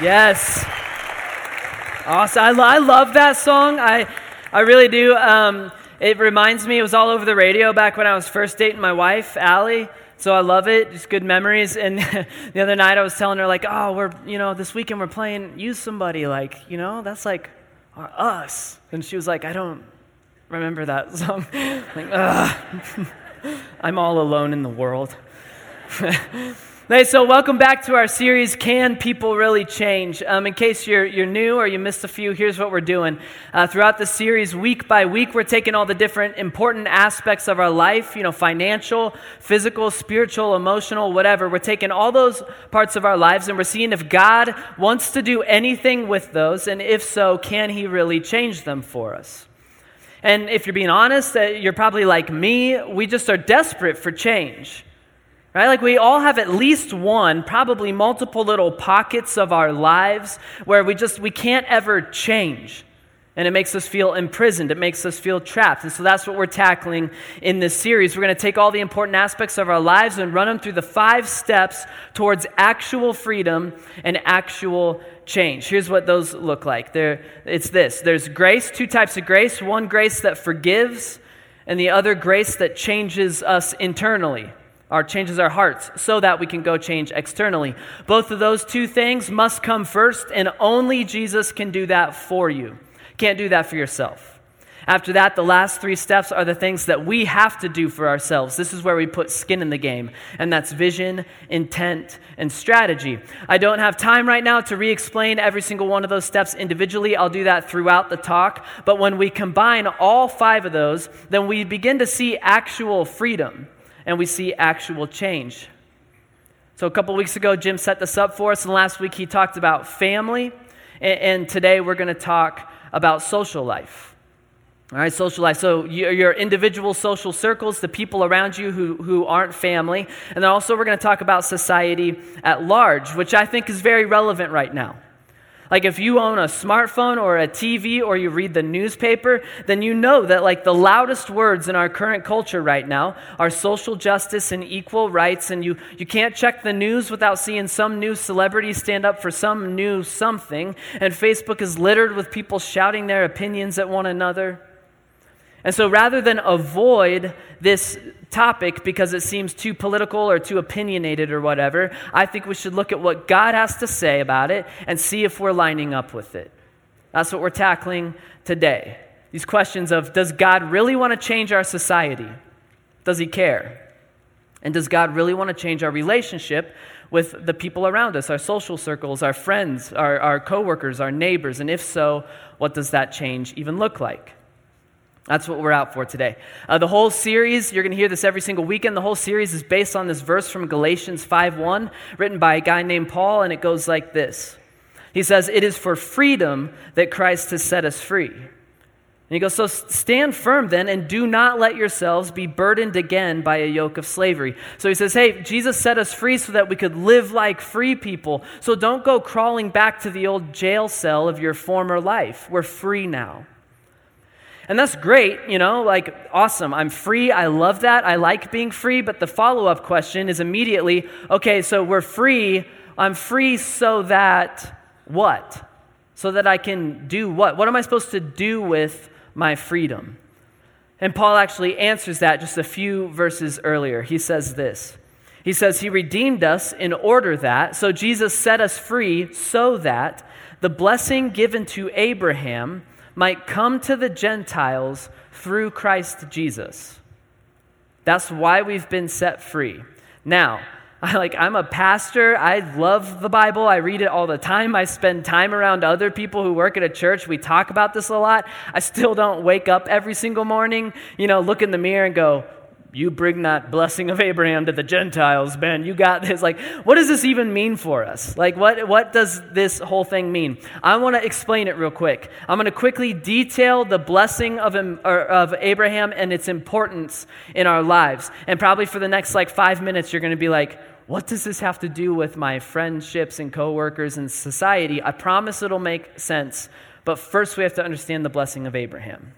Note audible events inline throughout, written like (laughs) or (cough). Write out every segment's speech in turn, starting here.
Yes. Awesome. I, lo- I love that song. I, I really do. Um, it reminds me, it was all over the radio back when I was first dating my wife, Allie. So I love it. Just good memories. And (laughs) the other night I was telling her, like, oh, we're, you know, this weekend we're playing Use Somebody. Like, you know, that's like us. And she was like, I don't remember that (laughs) song. like, ugh. (laughs) I'm all alone in the world. Hey, so welcome back to our series, Can People Really Change? Um, in case you're, you're new or you missed a few, here's what we're doing. Uh, throughout the series, week by week, we're taking all the different important aspects of our life, you know, financial, physical, spiritual, emotional, whatever. We're taking all those parts of our lives and we're seeing if God wants to do anything with those, and if so, can He really change them for us? And if you're being honest, uh, you're probably like me, we just are desperate for change. Right? Like we all have at least one, probably multiple little pockets of our lives where we just we can't ever change. And it makes us feel imprisoned. It makes us feel trapped. And so that's what we're tackling in this series. We're going to take all the important aspects of our lives and run them through the five steps towards actual freedom and actual change. Here's what those look like. There, it's this there's grace, two types of grace one grace that forgives, and the other grace that changes us internally or changes our hearts so that we can go change externally. Both of those two things must come first, and only Jesus can do that for you. Can't do that for yourself. After that, the last three steps are the things that we have to do for ourselves. This is where we put skin in the game, and that's vision, intent, and strategy. I don't have time right now to re explain every single one of those steps individually. I'll do that throughout the talk. But when we combine all five of those, then we begin to see actual freedom and we see actual change. So, a couple weeks ago, Jim set this up for us, and last week he talked about family, and, and today we're going to talk about social life. All right, social life. So, your individual social circles, the people around you who, who aren't family. And then also, we're going to talk about society at large, which I think is very relevant right now. Like if you own a smartphone or a TV or you read the newspaper, then you know that like the loudest words in our current culture right now are social justice and equal rights and you you can't check the news without seeing some new celebrity stand up for some new something and Facebook is littered with people shouting their opinions at one another. And so rather than avoid this topic because it seems too political or too opinionated or whatever, I think we should look at what God has to say about it and see if we're lining up with it. That's what we're tackling today. These questions of does God really want to change our society? Does he care? And does God really want to change our relationship with the people around us, our social circles, our friends, our, our coworkers, our neighbors? And if so, what does that change even look like? That's what we're out for today. Uh, the whole series, you're going to hear this every single weekend. The whole series is based on this verse from Galatians 5:1, written by a guy named Paul, and it goes like this. He says, "It is for freedom that Christ has set us free." And he goes, "So stand firm then, and do not let yourselves be burdened again by a yoke of slavery." So he says, "Hey, Jesus set us free so that we could live like free people. So don't go crawling back to the old jail cell of your former life. We're free now." And that's great, you know, like awesome. I'm free. I love that. I like being free. But the follow up question is immediately okay, so we're free. I'm free so that what? So that I can do what? What am I supposed to do with my freedom? And Paul actually answers that just a few verses earlier. He says this He says, He redeemed us in order that, so Jesus set us free so that the blessing given to Abraham might come to the Gentiles through Christ Jesus. That's why we've been set free. Now, I like I'm a pastor. I love the Bible. I read it all the time. I spend time around other people who work at a church. We talk about this a lot. I still don't wake up every single morning, you know, look in the mirror and go, you bring that blessing of Abraham to the Gentiles, Ben. You got this. Like, what does this even mean for us? Like, what, what does this whole thing mean? I want to explain it real quick. I'm going to quickly detail the blessing of, of Abraham and its importance in our lives. And probably for the next like five minutes, you're going to be like, what does this have to do with my friendships and coworkers and society? I promise it'll make sense. But first, we have to understand the blessing of Abraham.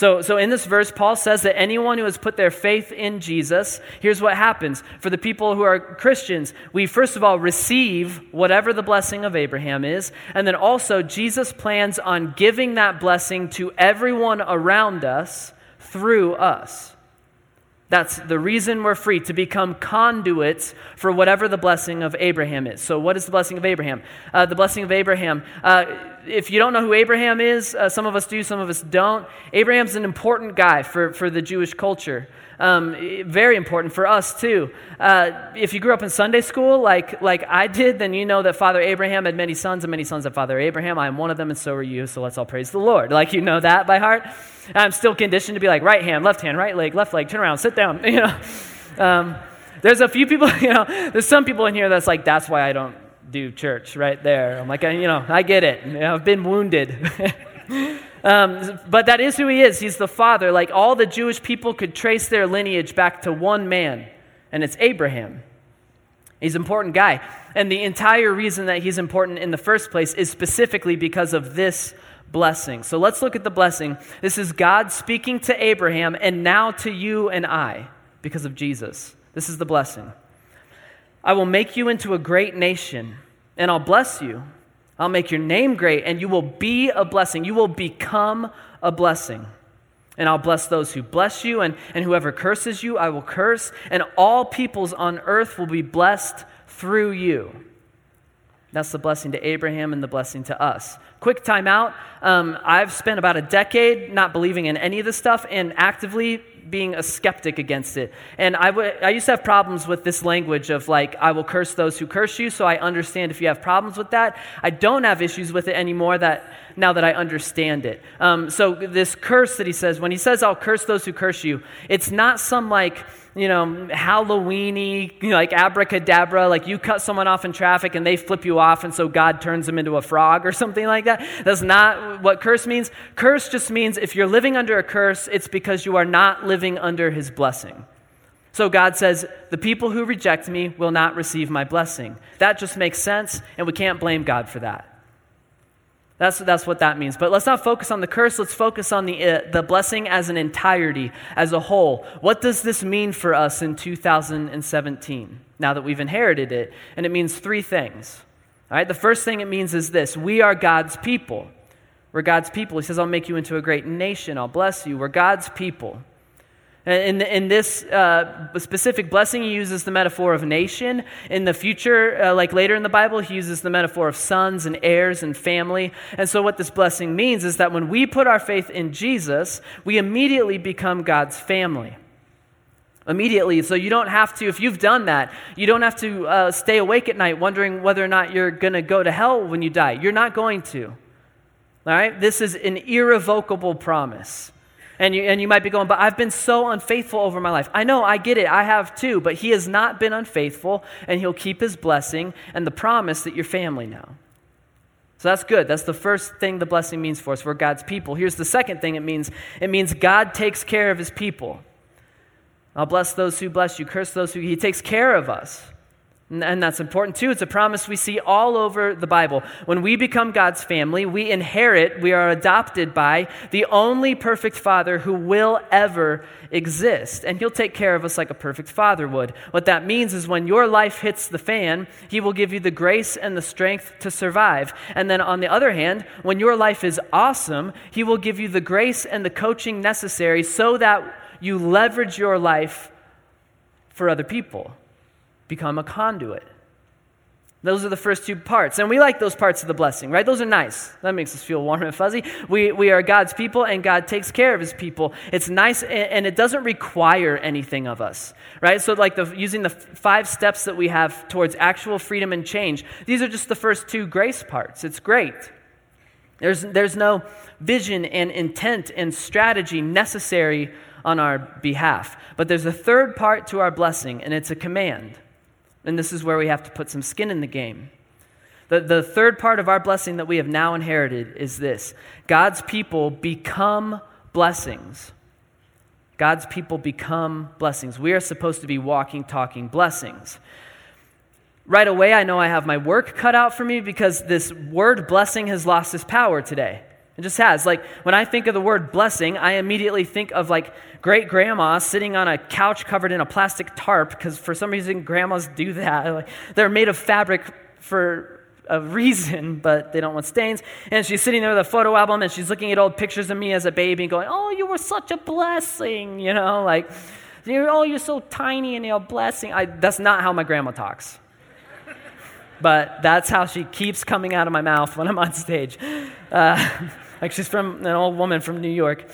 So, so in this verse, Paul says that anyone who has put their faith in Jesus, here's what happens. For the people who are Christians, we first of all receive whatever the blessing of Abraham is, and then also Jesus plans on giving that blessing to everyone around us through us. That's the reason we're free, to become conduits for whatever the blessing of Abraham is. So, what is the blessing of Abraham? Uh, the blessing of Abraham. Uh, if you don't know who Abraham is, uh, some of us do, some of us don't. Abraham's an important guy for, for the Jewish culture. Um, very important for us too. Uh, if you grew up in Sunday school like, like I did, then you know that Father Abraham had many sons, and many sons of Father Abraham. I am one of them, and so are you, so let's all praise the Lord. Like you know that by heart. I'm still conditioned to be like right hand, left hand, right leg, left leg, turn around, sit down. (laughs) You know, um, there's a few people. (laughs) You know, there's some people in here that's like that's why I don't do church right there. I'm like, you know, I get it. I've been wounded. (laughs) um, but that is who he is. He's the father. Like all the Jewish people could trace their lineage back to one man, and it's Abraham. He's an important guy. And the entire reason that he's important in the first place is specifically because of this blessing. So let's look at the blessing. This is God speaking to Abraham and now to you and I because of Jesus. This is the blessing. I will make you into a great nation, and I'll bless you. I'll make your name great, and you will be a blessing. You will become a blessing. And I'll bless those who bless you, and, and whoever curses you, I will curse, and all peoples on earth will be blessed through you. That's the blessing to Abraham and the blessing to us. Quick timeout. Um, I've spent about a decade not believing in any of this stuff and actively being a skeptic against it. And I, w- I used to have problems with this language of like, I will curse those who curse you, so I understand if you have problems with that. I don't have issues with it anymore that, now that I understand it. Um, so, this curse that he says, when he says, I'll curse those who curse you, it's not some like, you know, Halloweeny, you know, like abracadabra, like you cut someone off in traffic and they flip you off, and so God turns them into a frog or (laughs) something like that. That's not what curse means. Curse just means if you're living under a curse, it's because you are not living under his blessing. So God says, The people who reject me will not receive my blessing. That just makes sense, and we can't blame God for that. That's, that's what that means. But let's not focus on the curse. Let's focus on the, uh, the blessing as an entirety, as a whole. What does this mean for us in 2017 now that we've inherited it? And it means three things. All right, the first thing it means is this we are God's people. We're God's people. He says, I'll make you into a great nation. I'll bless you. We're God's people. In, in this uh, specific blessing, he uses the metaphor of nation. In the future, uh, like later in the Bible, he uses the metaphor of sons and heirs and family. And so, what this blessing means is that when we put our faith in Jesus, we immediately become God's family. Immediately. So, you don't have to, if you've done that, you don't have to uh, stay awake at night wondering whether or not you're going to go to hell when you die. You're not going to. All right? This is an irrevocable promise. And you, and you might be going, but I've been so unfaithful over my life. I know, I get it, I have too, but He has not been unfaithful, and He'll keep His blessing and the promise that you're family now. So that's good. That's the first thing the blessing means for us. We're God's people. Here's the second thing it means it means God takes care of His people. I'll bless those who bless you, curse those who. He takes care of us. And that's important too. It's a promise we see all over the Bible. When we become God's family, we inherit, we are adopted by the only perfect Father who will ever exist. And He'll take care of us like a perfect Father would. What that means is when your life hits the fan, He will give you the grace and the strength to survive. And then on the other hand, when your life is awesome, He will give you the grace and the coaching necessary so that you leverage your life for other people become a conduit. Those are the first two parts. And we like those parts of the blessing, right? Those are nice. That makes us feel warm and fuzzy. We, we are God's people, and God takes care of his people. It's nice, and it doesn't require anything of us, right? So, like the, using the five steps that we have towards actual freedom and change, these are just the first two grace parts. It's great. There's, there's no vision and intent and strategy necessary on our behalf. But there's a third part to our blessing, and it's a command. And this is where we have to put some skin in the game. The, the third part of our blessing that we have now inherited is this God's people become blessings. God's people become blessings. We are supposed to be walking, talking blessings. Right away, I know I have my work cut out for me because this word blessing has lost its power today. It just has. Like when I think of the word blessing, I immediately think of like great grandma sitting on a couch covered in a plastic tarp because for some reason grandmas do that. Like, they're made of fabric for a reason, (laughs) but they don't want stains. And she's sitting there with a photo album and she's looking at old pictures of me as a baby and going, Oh, you were such a blessing, you know, like, oh, you're so tiny and you're a blessing. I, that's not how my grandma talks. (laughs) but that's how she keeps coming out of my mouth when I'm on stage. Uh, (laughs) like she's from an old woman from New York.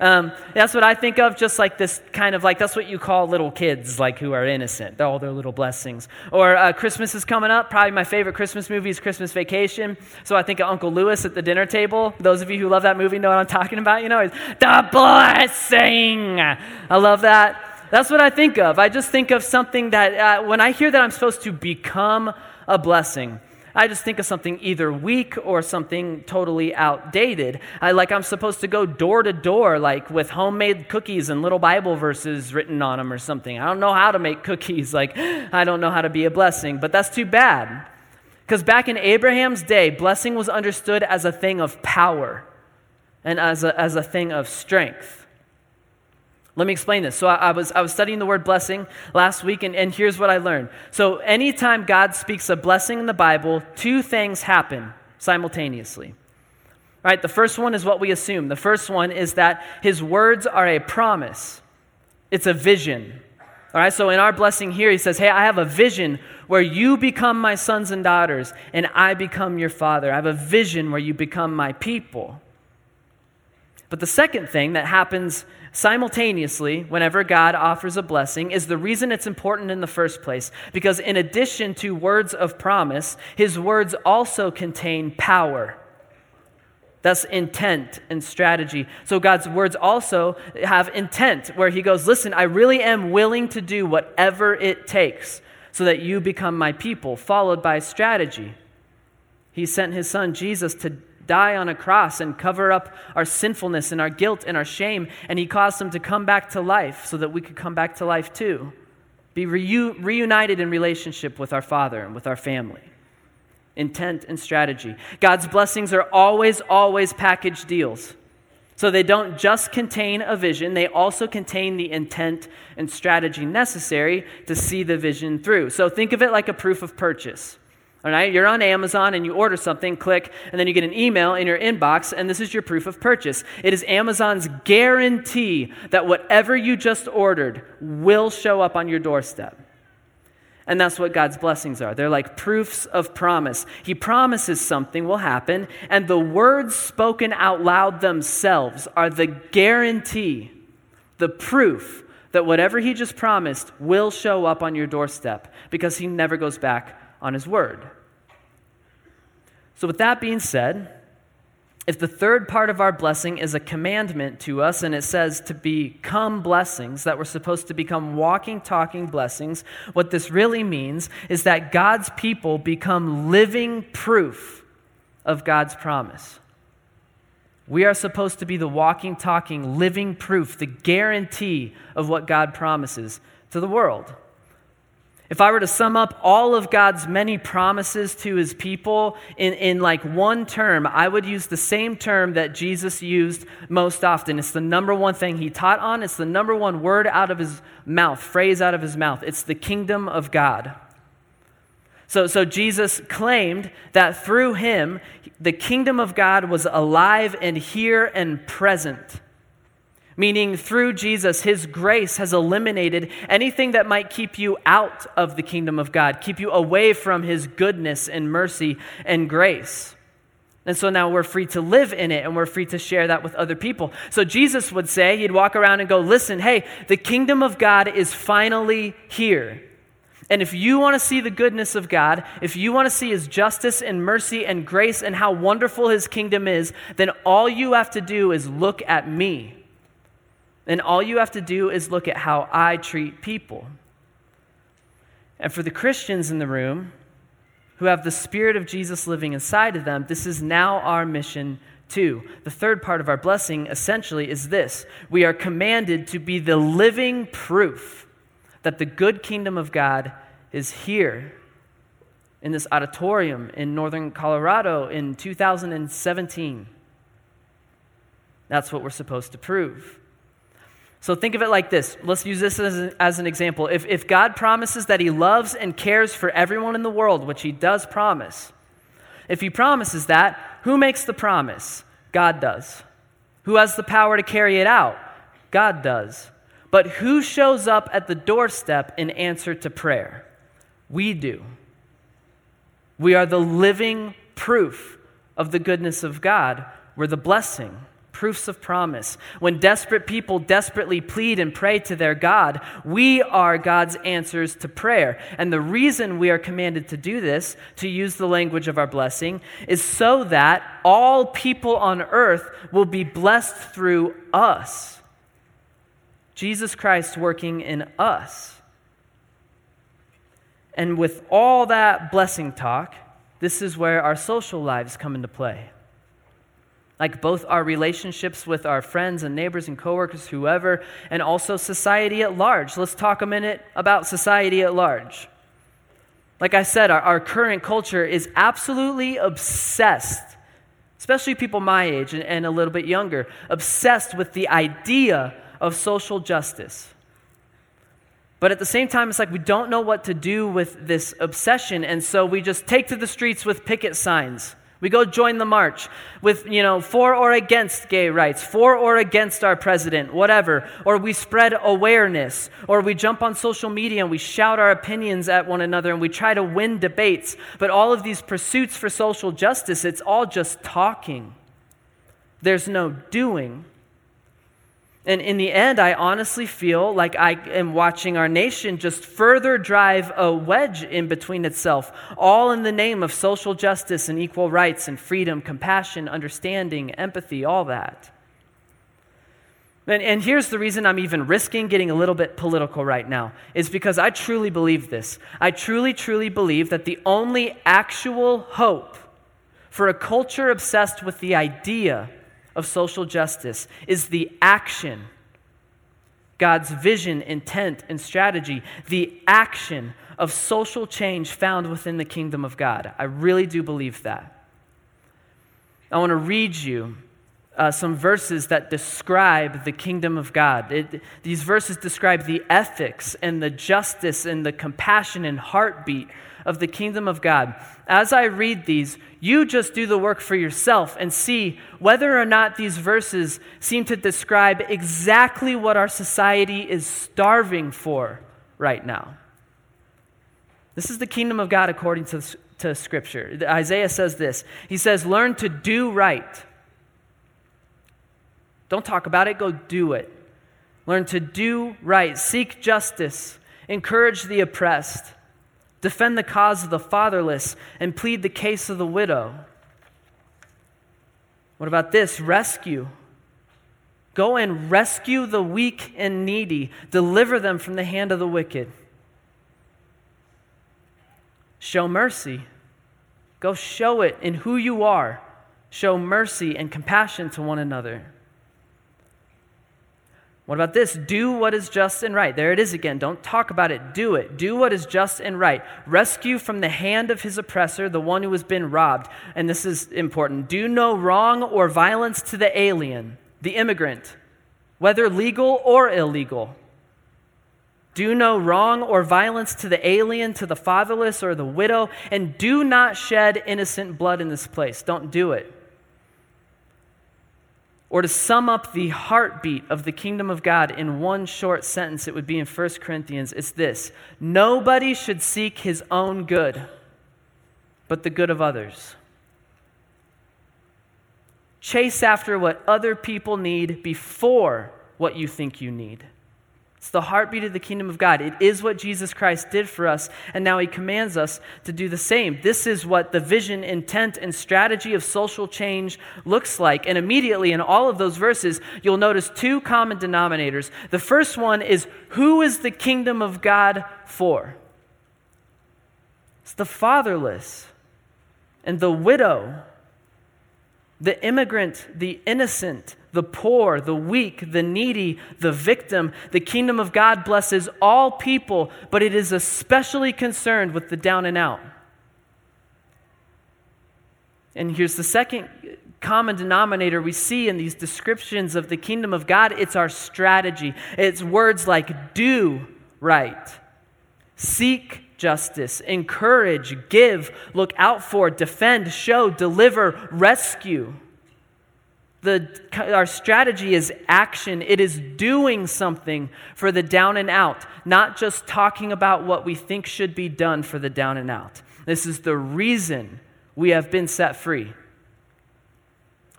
Um, that's what I think of, just like this kind of like, that's what you call little kids, like who are innocent, all their little blessings. Or uh, Christmas is coming up. Probably my favorite Christmas movie is Christmas Vacation. So I think of Uncle Lewis at the dinner table. Those of you who love that movie know what I'm talking about. You know, the blessing. I love that. That's what I think of. I just think of something that, uh, when I hear that I'm supposed to become a blessing, I just think of something either weak or something totally outdated. I, like I'm supposed to go door to door, like with homemade cookies and little Bible verses written on them or something. I don't know how to make (laughs) cookies. Like, I don't know how to be a blessing, but that's too bad. Because back in Abraham's day, blessing was understood as a thing of power and as a, as a thing of strength. Let me explain this. So, I, I, was, I was studying the word blessing last week, and, and here's what I learned. So, anytime God speaks a blessing in the Bible, two things happen simultaneously. All right, the first one is what we assume. The first one is that his words are a promise, it's a vision. All right, so in our blessing here, he says, Hey, I have a vision where you become my sons and daughters, and I become your father. I have a vision where you become my people. But the second thing that happens simultaneously whenever God offers a blessing is the reason it's important in the first place. Because in addition to words of promise, his words also contain power. That's intent and strategy. So God's words also have intent, where he goes, Listen, I really am willing to do whatever it takes so that you become my people, followed by strategy. He sent his son Jesus to die on a cross and cover up our sinfulness and our guilt and our shame. And he caused him to come back to life so that we could come back to life too. Be reu- reunited in relationship with our Father and with our family. Intent and strategy. God's blessings are always, always package deals. So they don't just contain a vision, they also contain the intent and strategy necessary to see the vision through. So think of it like a proof of purchase. All right, you're on Amazon and you order something, click, and then you get an email in your inbox, and this is your proof of purchase. It is Amazon's guarantee that whatever you just ordered will show up on your doorstep. And that's what God's blessings are. They're like proofs of promise. He promises something will happen, and the words spoken out loud themselves are the guarantee, the proof that whatever He just promised will show up on your doorstep because He never goes back on His word. So, with that being said, if the third part of our blessing is a commandment to us and it says to become blessings, that we're supposed to become walking, talking blessings, what this really means is that God's people become living proof of God's promise. We are supposed to be the walking, talking, living proof, the guarantee of what God promises to the world. If I were to sum up all of God's many promises to his people in, in like one term, I would use the same term that Jesus used most often. It's the number one thing he taught on, it's the number one word out of his mouth, phrase out of his mouth. It's the kingdom of God. So, so Jesus claimed that through him, the kingdom of God was alive and here and present meaning through Jesus, His grace has eliminated anything that might keep you out of the kingdom of God, keep you away from His goodness and mercy and grace. And so now we're free to live in it and we're free to share that with other people. So Jesus would say, He'd walk around and go, Listen, hey, the kingdom of God is finally here. And if you want to see the goodness of God, if you want to see His justice and mercy and grace and how wonderful His kingdom is, then all you have to do is look at me. And all you have to do is look at how I treat people. And for the Christians in the room who have the Spirit of Jesus living inside of them, this is now our mission too. The third part of our blessing essentially is this we are commanded to be the living proof that the good kingdom of God is here in this auditorium in northern Colorado in 2017. That's what we're supposed to prove. So think of it like this. Let's use this as an, as an example. If, if God promises that He loves and cares for everyone in the world, which He does promise, if He promises that, who makes the promise? God does. Who has the power to carry it out? God does. But who shows up at the doorstep in answer to prayer? We do. We are the living proof of the goodness of God. We're the blessing proofs of promise. When desperate people desperately plead and pray to their God, we are God's answers to prayer. And the reason we are commanded to do this, to use the language of our blessing, is so that all people on earth will be blessed through us. Jesus Christ working in us. And with all that blessing talk, this is where our social lives come into play like both our relationships with our friends and neighbors and coworkers, whoever, and also society at large. Let's talk a minute about society at large. Like I said, our, our current culture is absolutely obsessed, especially people my age and, and a little bit younger, obsessed with the idea of social justice. But at the same time, it's like we don't know what to do with this obsession, and so we just take to the streets with picket signs we go join the march with, you know, for or against gay rights, for or against our president, whatever. Or we spread awareness, or we jump on social media and we shout our opinions at one another and we try to win debates. But all of these pursuits for social justice, it's all just talking. There's no doing. And in the end, I honestly feel like I am watching our nation just further drive a wedge in between itself, all in the name of social justice and equal rights and freedom, compassion, understanding, empathy, all that. And, and here's the reason I'm even risking getting a little bit political right now is because I truly believe this. I truly, truly believe that the only actual hope for a culture obsessed with the idea of social justice is the action, God's vision, intent, and strategy, the action of social change found within the kingdom of God. I really do believe that. I want to read you uh, some verses that describe the kingdom of God. It, these verses describe the ethics and the justice and the compassion and heartbeat of the kingdom of God. As I read these, you just do the work for yourself and see whether or not these verses seem to describe exactly what our society is starving for right now. This is the kingdom of God according to, to Scripture. Isaiah says this He says, Learn to do right. Don't talk about it, go do it. Learn to do right, seek justice, encourage the oppressed defend the cause of the fatherless, and plead the case of the widow. What about this? Rescue. Go and rescue the weak and needy, deliver them from the hand of the wicked. Show mercy. Go show it in who you are. Show mercy and compassion to one another. What about this? Do what is just and right. There it is again. Don't talk about it. Do it. Do what is just and right. Rescue from the hand of his oppressor the one who has been robbed. And this is important. Do no wrong or violence to the alien, the immigrant, whether legal or illegal. Do no wrong or violence to the alien, to the fatherless, or the widow, and do not shed innocent blood in this place. Don't do it. Or to sum up the heartbeat of the kingdom of God in one short sentence, it would be in 1 Corinthians it's this Nobody should seek his own good, but the good of others. Chase after what other people need before what you think you need. It's the heartbeat of the kingdom of God. It is what Jesus Christ did for us, and now he commands us to do the same. This is what the vision, intent, and strategy of social change looks like. And immediately in all of those verses, you'll notice two common denominators. The first one is who is the kingdom of God for? It's the fatherless and the widow, the immigrant, the innocent the poor, the weak, the needy, the victim. The kingdom of God blesses all people, but it is especially concerned with the down and out. And here's the second common denominator we see in these descriptions of the kingdom of God it's our strategy. It's words like do right, seek justice, encourage, give, look out for, defend, show, deliver, rescue. The, our strategy is action. It is doing something for the down and out, not just talking about what we think should be done for the down and out. This is the reason we have been set free.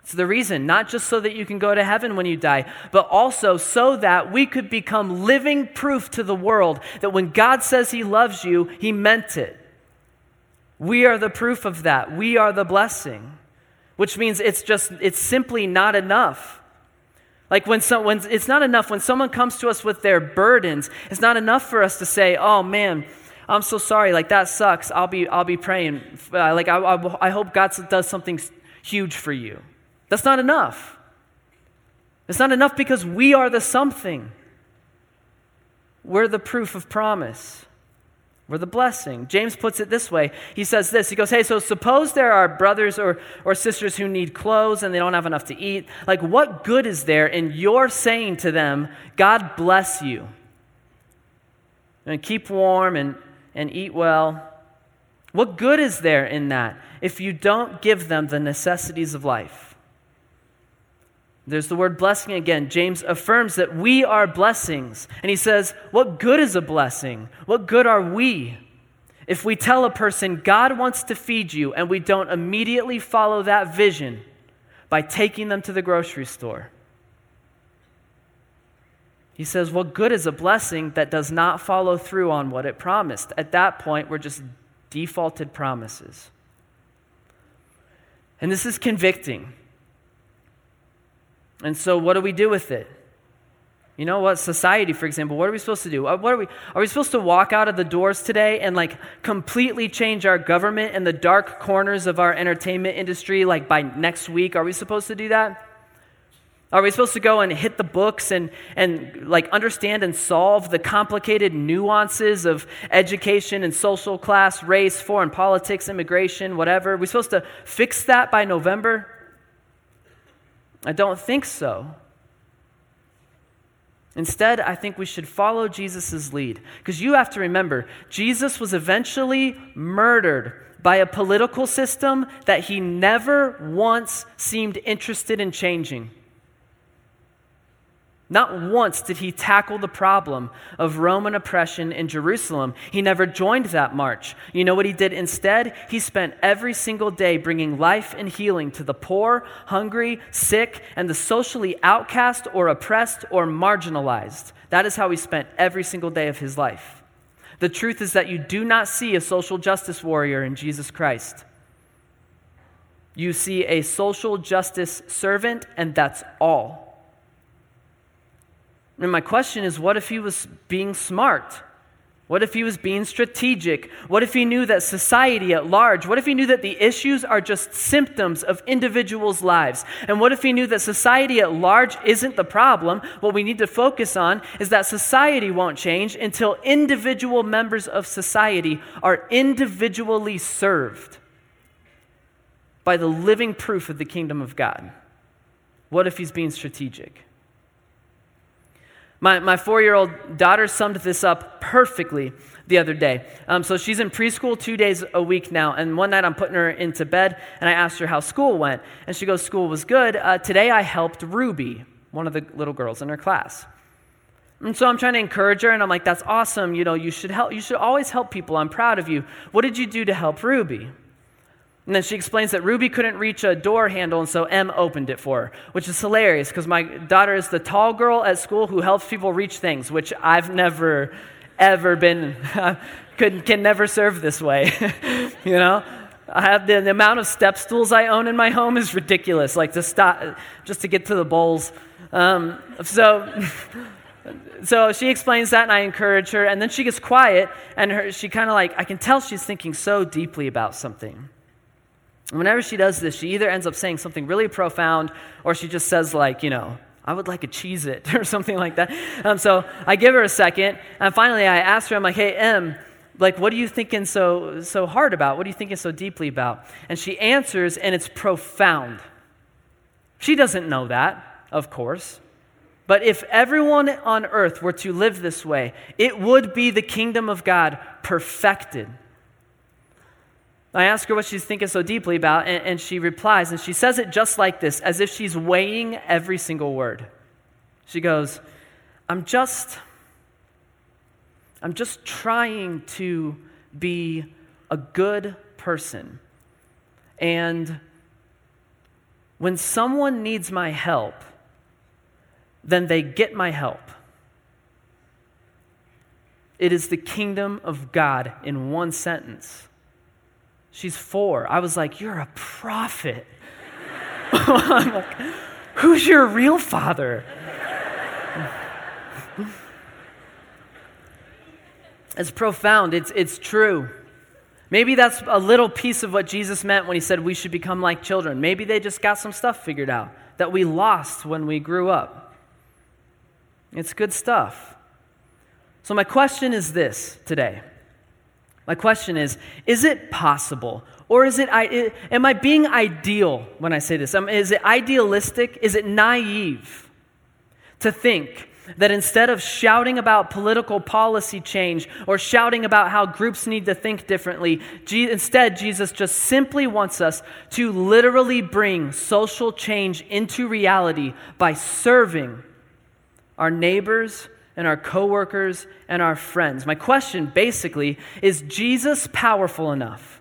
It's the reason, not just so that you can go to heaven when you die, but also so that we could become living proof to the world that when God says He loves you, He meant it. We are the proof of that. We are the blessing, which means it's just, it's simply not enough. Like when, someone, it's not enough when someone comes to us with their burdens, it's not enough for us to say, oh man, I'm so sorry, like that sucks. I'll be, I'll be praying. Uh, like I, I, I hope God does something huge for you. That's not enough. It's not enough because we are the something. We're the proof of promise. We're the blessing. James puts it this way. He says this. He goes, Hey, so suppose there are brothers or, or sisters who need clothes and they don't have enough to eat. Like, what good is there in your saying to them, God bless you? And keep warm and, and eat well. What good is there in that if you don't give them the necessities of life? There's the word blessing again. James affirms that we are blessings. And he says, What good is a blessing? What good are we? If we tell a person, God wants to feed you, and we don't immediately follow that vision by taking them to the grocery store. He says, What good is a blessing that does not follow through on what it promised? At that point, we're just defaulted promises. And this is convicting and so, what do we do with it? You know what? Society, for example, what are we supposed to do? Uh, what are we? Are we supposed to walk out of the doors today and like completely change our government and the dark corners of our entertainment industry like by next week? Are we supposed to do that? Are we supposed to go and hit the books and, and like understand and solve the complicated nuances of education and social class, race, foreign politics, immigration, whatever? Are we supposed to fix that by November? I don't think so. Instead, I think we should follow Jesus' lead. Because you have to remember, Jesus was eventually murdered by a political system that he never once seemed interested in changing. Not once did he tackle the problem of Roman oppression in Jerusalem. He never joined that march. You know what he did instead? He spent every single day bringing life and healing to the poor, hungry, sick, and the socially outcast or oppressed or marginalized. That is how he spent every single day of his life. The truth is that you do not see a social justice warrior in Jesus Christ. You see a social justice servant, and that's all. And my question is what if he was being smart? What if he was being strategic? What if he knew that society at large, what if he knew that the issues are just symptoms of individuals' lives? And what if he knew that society at large isn't the problem? What we need to focus on is that society won't change until individual members of society are individually served by the living proof of the kingdom of God. What if he's being strategic? My, my four year old daughter summed this up perfectly the other day. Um, so she's in preschool two days a week now. And one night I'm putting her into bed and I asked her how school went. And she goes, School was good. Uh, today I helped Ruby, one of the little girls in her class. And so I'm trying to encourage her and I'm like, That's awesome. You know, you should help. You should always help people. I'm proud of you. What did you do to help Ruby? And then she explains that Ruby couldn't reach a door handle, and so M opened it for her, which is hilarious because my daughter is the tall girl at school who helps people reach things, which I've never, ever been, (laughs) could, can never serve this way. (laughs) you know? I have the, the, amount of step stools I own in my home is ridiculous, like to stop, just to get to the bowls. Um, so, (laughs) so she explains that, and I encourage her, and then she gets quiet, and her, she kind of like, I can tell she's thinking so deeply about something. Whenever she does this, she either ends up saying something really profound or she just says, like, you know, I would like a Cheez It (laughs) or something like that. Um, so I give her a second. And finally, I ask her, I'm like, hey, Em, like, what are you thinking so, so hard about? What are you thinking so deeply about? And she answers, and it's profound. She doesn't know that, of course. But if everyone on earth were to live this way, it would be the kingdom of God perfected. I ask her what she's thinking so deeply about, and, and, she replies, and she says it just like this, as if she's weighing every single word. She goes, I'm just, I'm just trying to be a good person. And when someone needs my help, then they get my help. It is the kingdom of God in one sentence. She's four. I was like, You're a prophet. (laughs) I'm like, Who's your real father? It's profound, it's, it's true. Maybe that's a little piece of what Jesus meant when he said we should become like children. Maybe they just got some stuff figured out that we lost when we grew up. It's good stuff. So, my question is this today. My question is Is it possible? Or is it, am I being ideal when I say this? Is it idealistic? Is it naive to think that instead of shouting about political policy change or shouting about how groups need to think differently, instead, Jesus just simply wants us to literally bring social change into reality by serving our neighbors and our coworkers and our friends. My question basically is Jesus powerful enough?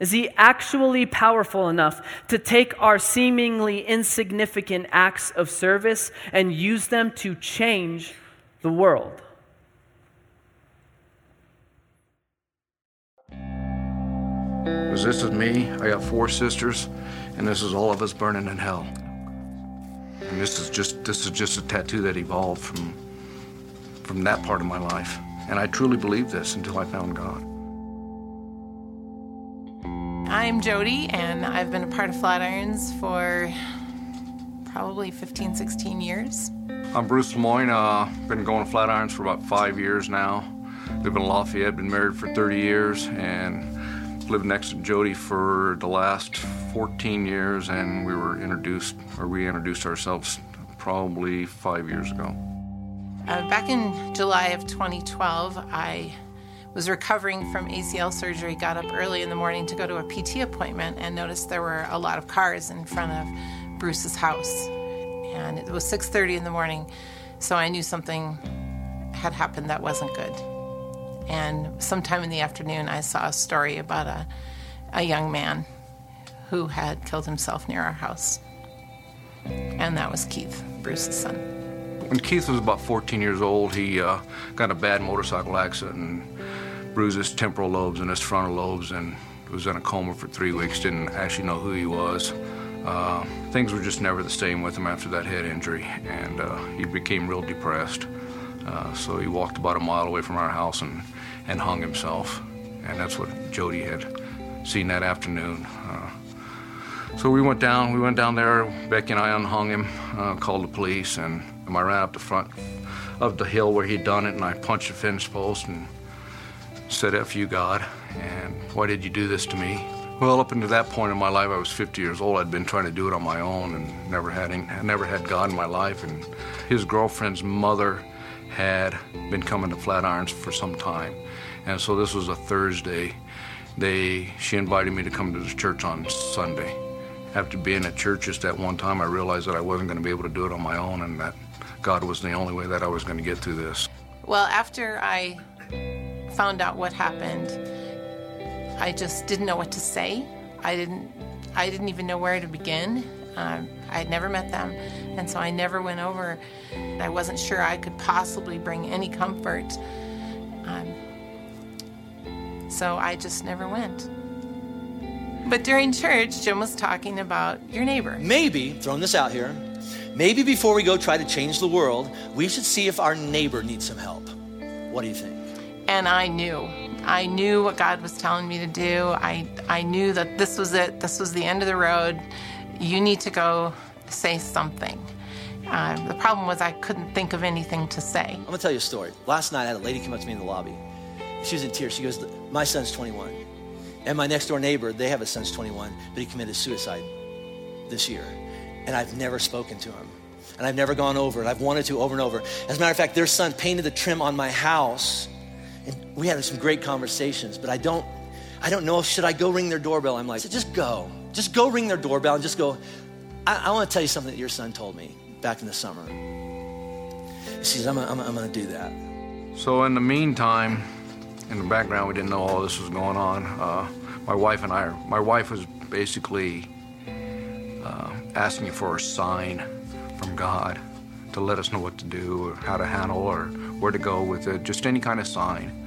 Is he actually powerful enough to take our seemingly insignificant acts of service and use them to change the world? Because this is me, I got four sisters, and this is all of us burning in hell. And this is just this is just a tattoo that evolved from from that part of my life. And I truly believed this until I found God. I'm Jody, and I've been a part of Flatirons for probably 15, 16 years. I'm Bruce Lemoyne. Uh, been going to Flatirons for about five years now. Live in Lafayette, been married for 30 years, and lived next to Jody for the last 14 years. And we were introduced, or we introduced ourselves probably five years ago. Uh, back in July of 2012, I was recovering from ACL surgery, got up early in the morning to go to a PT appointment and noticed there were a lot of cars in front of Bruce's house. And it was 6:30 in the morning, so I knew something had happened that wasn't good. And sometime in the afternoon, I saw a story about a, a young man who had killed himself near our house. And that was Keith, Bruce's son. When Keith was about 14 years old, he uh, got a bad motorcycle accident and bruised his temporal lobes and his frontal lobes and was in a coma for three weeks, didn't actually know who he was. Uh, things were just never the same with him after that head injury, and uh, he became real depressed. Uh, so he walked about a mile away from our house and, and hung himself. And that's what Jody had seen that afternoon. Uh, so we went down, we went down there, Becky and I unhung him, uh, called the police, and I ran up the front of the hill where he'd done it, and I punched a fence post and said, F you, God, and why did you do this to me? Well, up until that point in my life, I was 50 years old. I'd been trying to do it on my own and never had, never had God in my life. And his girlfriend's mother had been coming to Flatirons for some time. And so this was a Thursday. They, she invited me to come to the church on Sunday. After being at church just at one time, I realized that I wasn't going to be able to do it on my own and that God was the only way that I was going to get through this. Well, after I found out what happened, I just didn't know what to say. I didn't, I didn't even know where to begin. Um, I had never met them, and so I never went over. I wasn't sure I could possibly bring any comfort. Um, so I just never went. But during church, Jim was talking about your neighbor. Maybe, throwing this out here, maybe before we go try to change the world, we should see if our neighbor needs some help. What do you think? and I knew. I knew what God was telling me to do. I, I knew that this was it. This was the end of the road. You need to go say something. Uh, the problem was I couldn't think of anything to say. I'm gonna tell you a story. Last night I had a lady come up to me in the lobby, She was in tears. She goes, My son's 21. And my next door neighbor, they have a son's 21, but he committed suicide this year. And I've never spoken to him. And I've never gone over it. I've wanted to over and over. As a matter of fact, their son painted the trim on my house. And we had some great conversations, but I don't, I don't know, should I go ring their doorbell? I'm like, just go. Just go ring their doorbell and just go, I, I want to tell you something that your son told me back in the summer. He says, I'm, I'm, I'm going to do that. So in the meantime, in the background, we didn't know all this was going on. Uh, my wife and I, my wife was basically uh, asking for a sign from God to let us know what to do or how to handle or where to go with it, just any kind of sign.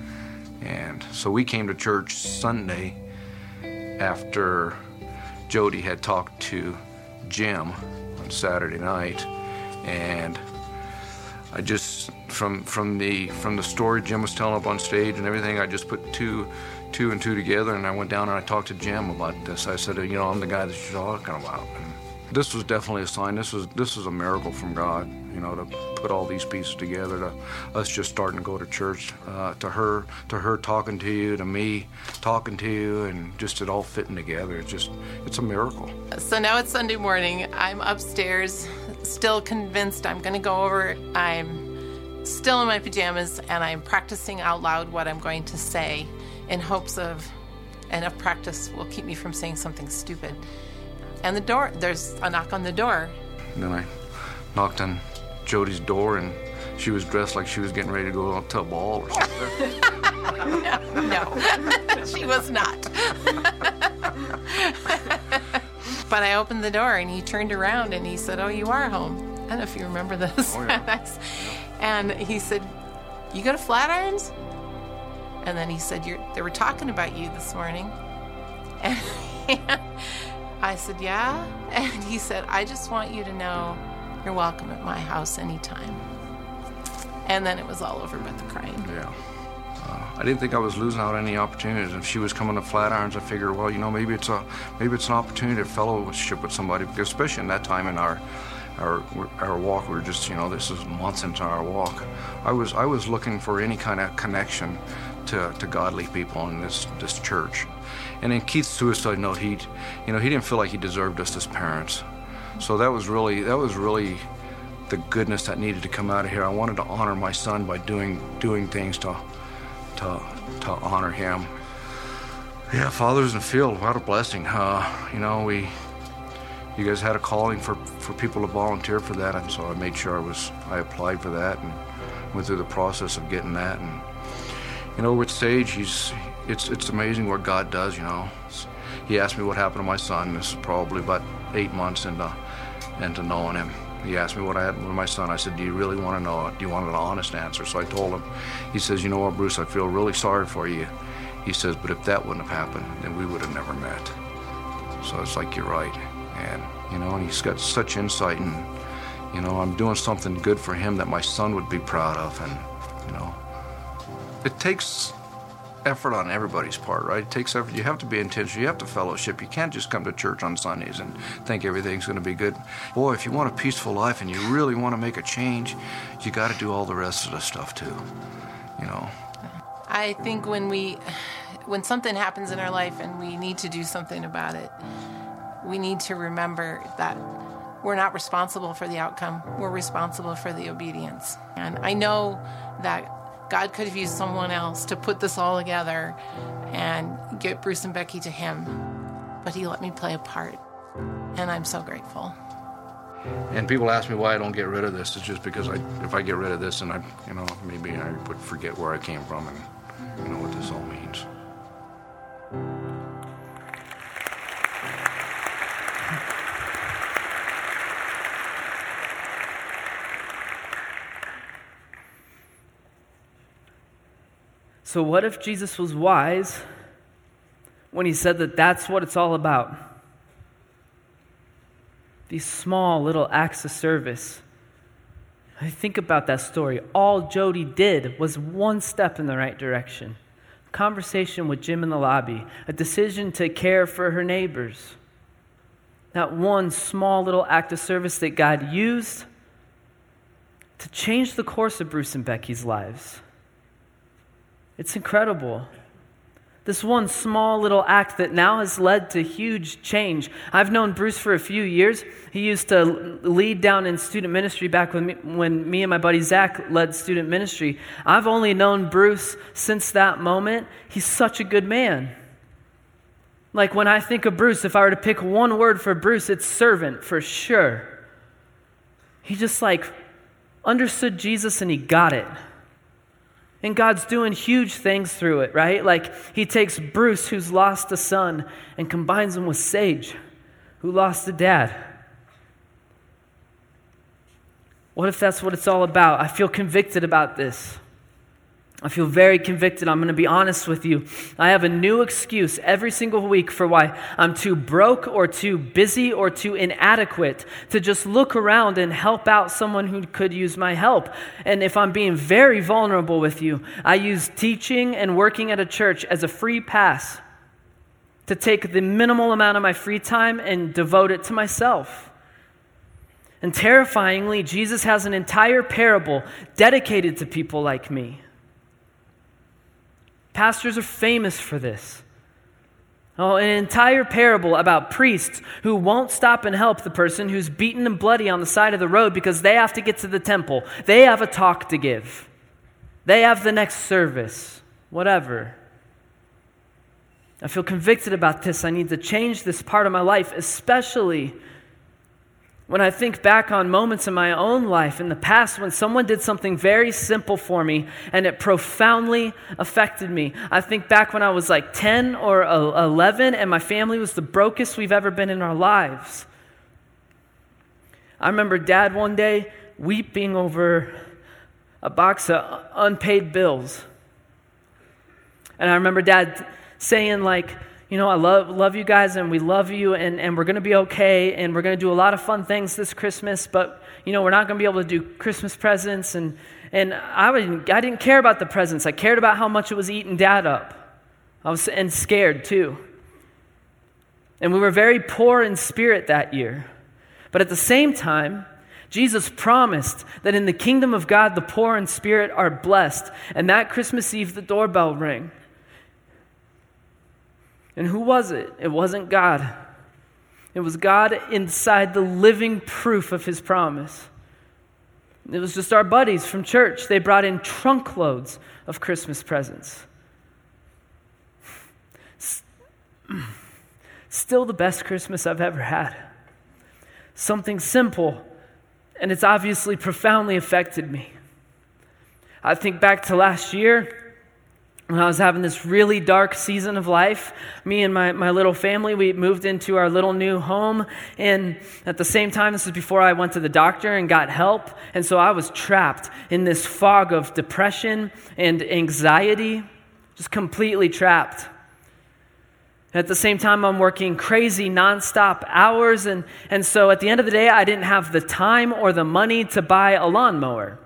And so we came to church Sunday after Jody had talked to Jim on Saturday night, and I just from from the from the story Jim was telling up on stage and everything, I just put two two and two together, and I went down and I talked to Jim about this. I said, you know, I'm the guy that you're talking about. And this was definitely a sign. This was this was a miracle from God, you know, to put all these pieces together. To us just starting to go to church, uh, to her, to her talking to you, to me talking to you, and just it all fitting together. It's just it's a miracle. So now it's Sunday morning. I'm upstairs, still convinced I'm going to go over. I'm still in my pajamas, and I'm practicing out loud what I'm going to say, in hopes of enough practice will keep me from saying something stupid. And the door, there's a knock on the door. And then I knocked on Jody's door, and she was dressed like she was getting ready to go out to a ball or something. (laughs) no, no, (laughs) she was not. (laughs) but I opened the door, and he turned around and he said, "Oh, you are home." I don't know if you remember this. Oh, yeah. and he said, "You go to Flatirons?" And then he said, "They were talking about you this morning." And (laughs) I said, Yeah. And he said, I just want you to know you're welcome at my house anytime. And then it was all over but the crying. Yeah. Uh, I didn't think I was losing out any opportunities. If she was coming to Flatirons, I figured, well, you know, maybe it's a maybe it's an opportunity to fellowship with somebody, because especially in that time in our our our walk, we were just, you know, this is months into our walk. I was I was looking for any kind of connection to, to godly people in this this church. And in Keith's suicide note, he, you know, he didn't feel like he deserved us as parents. So that was really that was really the goodness that needed to come out of here. I wanted to honor my son by doing doing things to to to honor him. Yeah, fathers in the field, what a blessing. Uh, you know, we you guys had a calling for, for people to volunteer for that, and so I made sure I was I applied for that and went through the process of getting that. And you know, with Sage, he's it's it's amazing what God does. You know, he asked me what happened to my son. This is probably about eight months into into knowing him. He asked me what I had with my son. I said, "Do you really want to know? Do you want an honest answer?" So I told him. He says, "You know what, Bruce? I feel really sorry for you." He says, "But if that wouldn't have happened, then we would have never met." So it's like you're right, and you know, and he's got such insight, and you know, I'm doing something good for him that my son would be proud of, and it takes effort on everybody's part, right? It takes effort. You have to be intentional. You have to fellowship. You can't just come to church on Sundays and think everything's going to be good. Boy, if you want a peaceful life and you really want to make a change, you got to do all the rest of the stuff too. You know. I think when we, when something happens in our life and we need to do something about it, we need to remember that we're not responsible for the outcome. We're responsible for the obedience. And I know that God could have used someone else to put this all together and get Bruce and Becky to Him, but He let me play a part, and I'm so grateful. And people ask me why I don't get rid of this. It's just because I, if I get rid of this, and I, you know, maybe I would forget where I came from and you know what this all means. So, what if Jesus was wise when he said that that's what it's all about? These small little acts of service. I think about that story. All Jody did was one step in the right direction. Conversation with Jim in the lobby, a decision to care for her neighbors. That one small little act of service that God used to change the course of Bruce and Becky's lives. It's incredible. This one small little act that now has led to huge change. I've known Bruce for a few years. He used to lead down in student ministry back when me, when me and my buddy Zach led student ministry. I've only known Bruce since that moment. He's such a good man. Like when I think of Bruce, if I were to pick one word for Bruce, it's servant for sure. He just like understood Jesus and he got it. And God's doing huge things through it, right? Like he takes Bruce, who's lost a son, and combines him with Sage, who lost a dad. What if that's what it's all about? I feel convicted about this. I feel very convicted. I'm going to be honest with you. I have a new excuse every single week for why I'm too broke or too busy or too inadequate to just look around and help out someone who could use my help. And if I'm being very vulnerable with you, I use teaching and working at a church as a free pass to take the minimal amount of my free time and devote it to myself. And terrifyingly, Jesus has an entire parable dedicated to people like me. Pastors are famous for this. Oh, an entire parable about priests who won't stop and help the person who's beaten and bloody on the side of the road because they have to get to the temple. They have a talk to give. They have the next service. Whatever. I feel convicted about this. I need to change this part of my life, especially when I think back on moments in my own life in the past when someone did something very simple for me and it profoundly affected me. I think back when I was like 10 or 11 and my family was the brokest we've ever been in our lives. I remember dad one day weeping over a box of unpaid bills. And I remember dad saying, like, you know, I love, love you guys and we love you and, and we're going to be okay and we're going to do a lot of fun things this Christmas, but, you know, we're not going to be able to do Christmas presents. And, and I, didn't, I didn't care about the presents. I cared about how much it was eating dad up. I was and scared too. And we were very poor in spirit that year. But at the same time, Jesus promised that in the kingdom of God, the poor in spirit are blessed. And that Christmas Eve, the doorbell rang. And who was it? It wasn't God. It was God inside the living proof of his promise. It was just our buddies from church. They brought in trunk loads of Christmas presents. Still the best Christmas I've ever had. Something simple, and it's obviously profoundly affected me. I think back to last year when I was having this really dark season of life, me and my, my little family, we moved into our little new home. And at the same time, this is before I went to the doctor and got help. And so I was trapped in this fog of depression and anxiety, just completely trapped. At the same time, I'm working crazy nonstop hours. And, and so at the end of the day, I didn't have the time or the money to buy a lawnmower.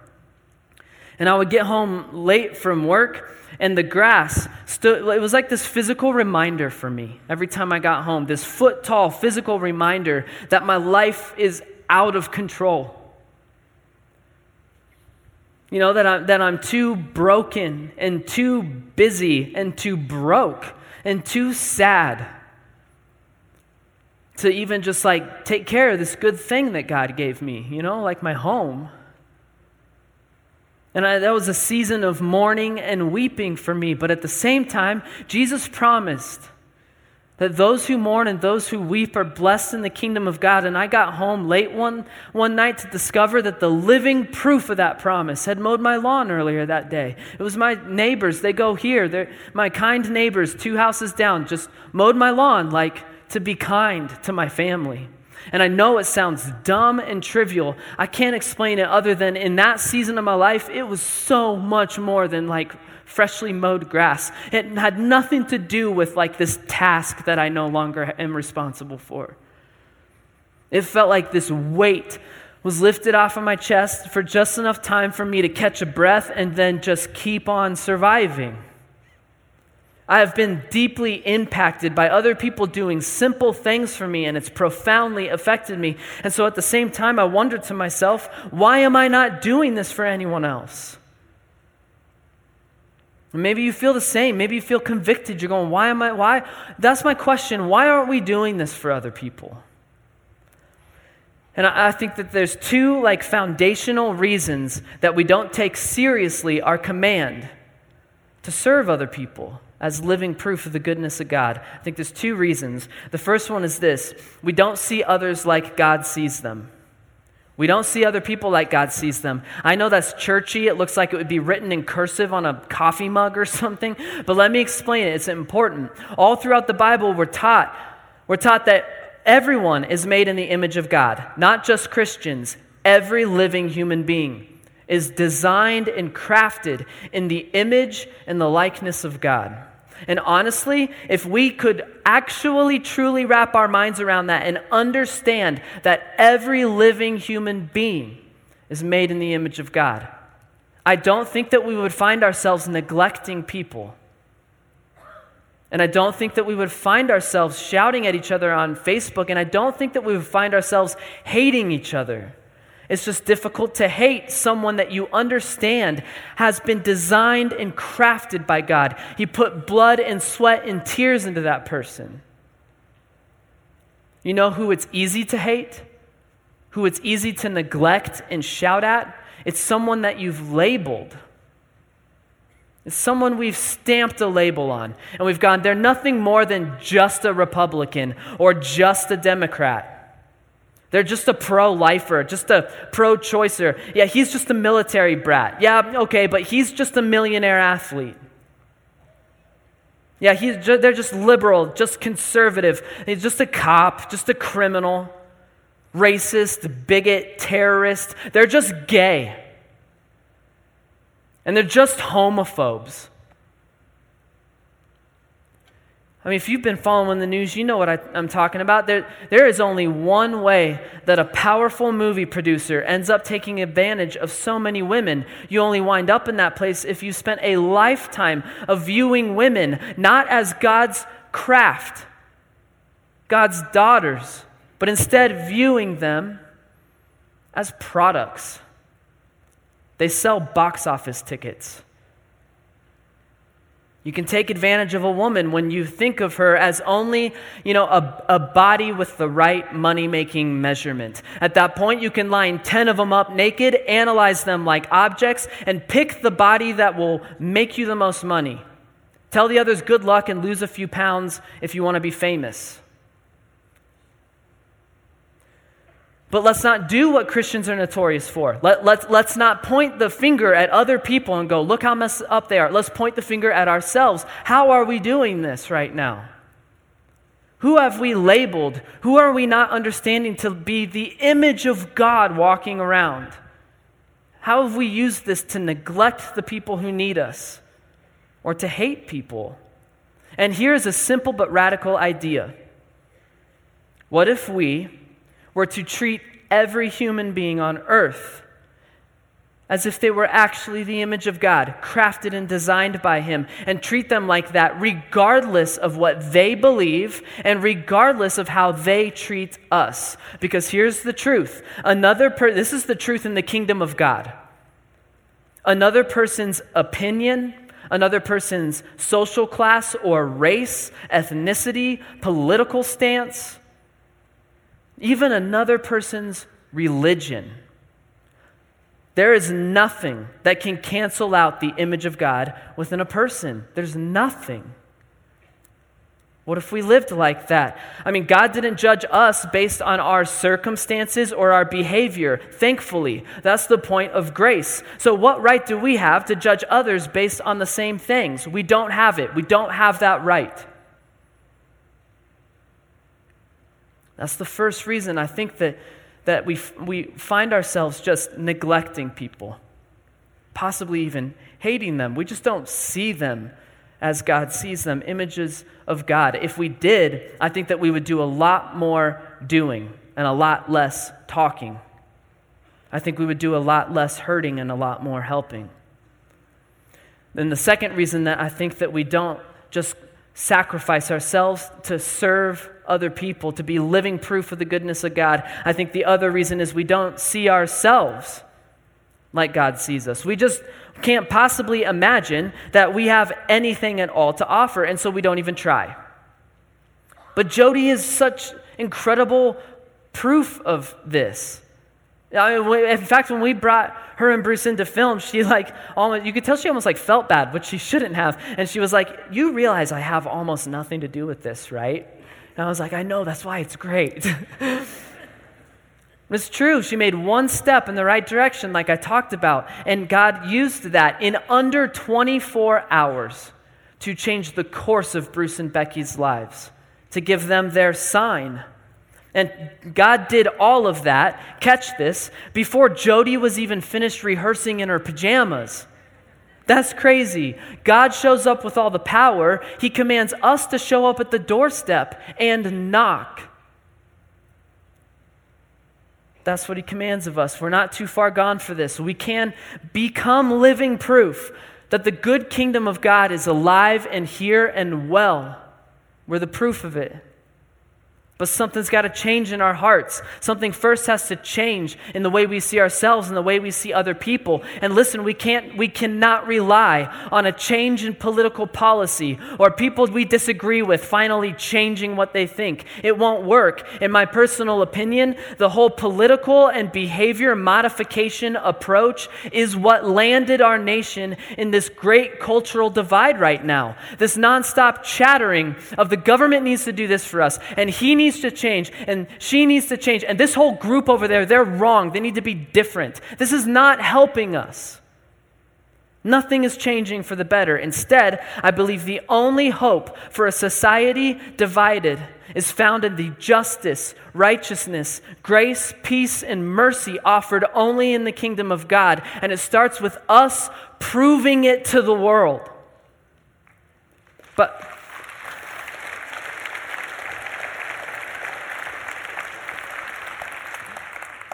And I would get home late from work and the grass stood, it was like this physical reminder for me every time I got home, this foot tall physical reminder that my life is out of control. You know, that I'm, that I'm too broken and too busy and too broke and too sad to even just like take care of this good thing that God gave me, you know, like my home. And I, that was a season of mourning and weeping for me. But at the same time, Jesus promised that those who mourn and those who weep are blessed in the kingdom of God. And I got home late one, one night to discover that the living proof of that promise had mowed my lawn earlier that day. It was my neighbors. They go here. They're, my kind neighbors, two houses down, just mowed my lawn like to be kind to my family. And I know it sounds dumb and trivial. I can't explain it other than in that season of my life, it was so much more than like freshly mowed grass. It had nothing to do with like this task that I no longer am responsible for. It felt like this weight was lifted off of my chest for just enough time for me to catch a breath and then just keep on surviving. I have been deeply impacted by other people doing simple things for me, and it's profoundly affected me. And so at the same time, I wonder to myself, why am I not doing this for anyone else? Maybe you feel the same. Maybe you feel convicted. You're going, why am I, why? That's my question. Why aren't we doing this for other people? And I, think that there's two like foundational reasons that we don't take seriously our command to serve other people as living proof of the goodness of God. I think there's two reasons. The first one is this we don't see others like God sees them. We don't see other people like God sees them. I know that's churchy. It looks like it would be written in cursive on a coffee mug or (laughs) something, but let me explain it. It's important. All throughout the Bible, we're taught, we're taught that everyone is made in the image of God, not just Christians. Every living human being is designed and crafted in the image and the likeness of God. And honestly, if we could actually truly wrap our minds around that and understand that every living human being is made in the image of God, I don't think that we would find ourselves neglecting people. And I don't think that we would find ourselves shouting at each other on Facebook. And I don't think that we would find ourselves hating each other. It's just difficult to hate someone that you understand has been designed and crafted by God. He put blood and sweat and tears into that person. You know who it's easy to hate? Who it's easy to neglect and shout at? It's someone that you've labeled. It's someone we've stamped a label on. And we've gone, they're nothing more than just a Republican or just a Democrat. They're just a pro lifer, just a pro choicer. Yeah, he's just a military brat. Yeah, okay, but he's just a millionaire athlete. Yeah, he's just, they're just liberal, just conservative. He's just a cop, just a criminal, racist, bigot, terrorist. They're just gay. And they're just homophobes. I mean, if you've been following the news, you know what I, am talking about. There, there is only one way that a powerful movie producer ends up taking advantage of so many women. You only wind up in that place if you spent a lifetime of viewing women not as God's craft, God's daughters, but instead viewing them as products. They sell box office tickets. You can take advantage of a woman when you think of her as only, you know, a, a body with the right money making measurement. At that point, you can line 10 of them up naked, analyze them like objects, and pick the body that will make you the most money. Tell the others good luck and lose a few pounds if you want to be famous. But let's not do what Christians are notorious for. Let, let's, let's not point the finger at other people and go, look how messed up they are. Let's point the finger at ourselves. How are we doing this right now? Who have we labeled? Who are we not understanding to be the image of God walking around? How have we used this to neglect the people who need us or to hate people? And here's a simple but radical idea. What if we were to treat every human being on earth as if they were actually the image of God, crafted and designed by Him, and treat them like that, regardless of what they believe and regardless of how they treat us. Because here's the truth another per- this is the truth in the kingdom of God. Another person's opinion, another person's social class or race, ethnicity, political stance, even another person's religion. There is nothing that can cancel out the image of God within a person. There's nothing. What if we lived like that? I mean, God didn't judge us based on our circumstances or our behavior, thankfully. That's the point of grace. So, what right do we have to judge others based on the same things? We don't have it. We don't have that right. That's the first reason I think that, that we, we find ourselves just neglecting people, possibly even hating them. We just don't see them as God sees them, images of God. If we did, I think that we would do a lot more doing and a lot less talking. I think we would do a lot less hurting and a lot more helping. Then the second reason that I think that we don't just sacrifice ourselves to serve other people, to be living proof of the goodness of God. I think the other reason is we don't see ourselves like God sees us. We just can't possibly imagine that we have anything at all to offer, and so we don't even try. But Jody is such incredible proof of this. I mean, in fact, when we brought her and Bruce into film, she like almost, you could tell she almost like felt bad, which she shouldn't have. And she was like, You realize I have almost nothing to do with this, right? And I was like, I know, that's why it's great. (laughs) it's true. She made one step in the right direction, like I talked about. And God used that in under 24 hours to change the course of Bruce and Becky's lives, to give them their sign and God did all of that, catch this, before Jody was even finished rehearsing in her pajamas. That's crazy. God shows up with all the power. He commands us to show up at the doorstep and knock. That's what He commands of us. We're not too far gone for this. We can become living proof that the good kingdom of God is alive and here and well. We're the proof of it. But something's got to change in our hearts. Something first has to change in the way we see ourselves and the way we see other people. And listen, we can't we cannot rely on a change in political policy or people we disagree with finally changing what they think. It won't work. In my personal opinion, the whole political and behavior modification approach is what landed our nation in this great cultural divide right now. This nonstop chattering of the government needs to do this for us and he needs needs to change and she needs to change. And this whole group over there, they're wrong. They need to be different. This is not helping us. Nothing is changing for the better. Instead, I believe the only hope for a society divided is found in the justice, righteousness, grace, peace, and mercy offered only in the kingdom of God. And it starts with us proving it to the world. But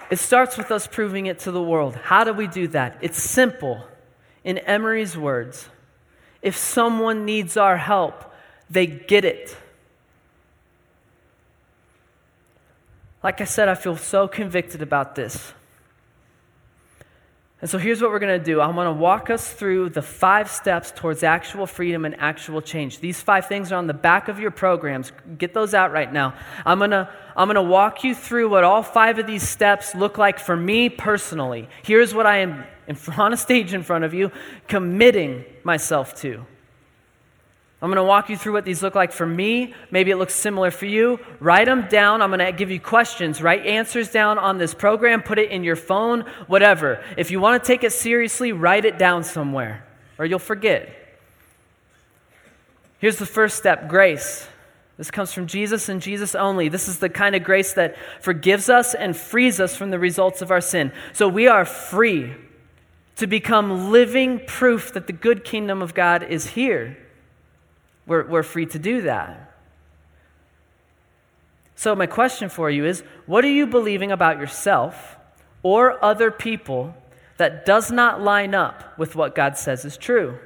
It starts with us proving it to the world. How do we do that? It's simple. In Emery's words, if someone needs our help, they get it. Like I said, I feel so convicted about this. And so here's what we're going to do. I'm going to walk us through the five steps towards actual freedom and actual change. These five things are on the back of your programs. Get those out right now. I'm going to I'm going to walk you through what all five of these steps look like for me personally. Here's what I am in, (laughs) on a stage in front of you committing myself to. I'm going to walk you through what these look like for me. Maybe it looks similar for you. Write them down. I'm going to give you questions. Write answers down on this program. Put it in your phone, whatever. If you want to take it seriously, write it down somewhere or you'll forget. Here's the first step grace. This comes from Jesus and Jesus only. This is the kind of grace that forgives us and frees us from the results of our sin. So we are free to become living proof that the good kingdom of God is here we're, we're free to do that. So, my question for you is what are you believing about yourself or other people that does not line up with what God says is true?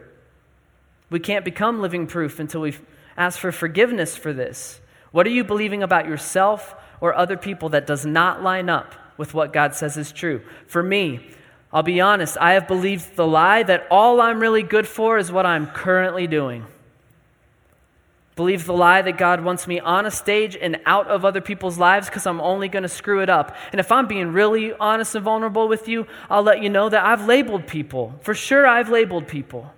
We can't become living proof until we ask for forgiveness for this. What are you believing about yourself or other people that does not line up with what God says is true? For me, I'll be honest, I have believed the lie that all I'm really good for is what I'm currently doing. Believe the lie that God wants me on a stage and out of other people's lives because I'm only going to screw it up. And if I'm being really honest and vulnerable with you, I'll let you know that I've labeled people. For sure, I've labeled people.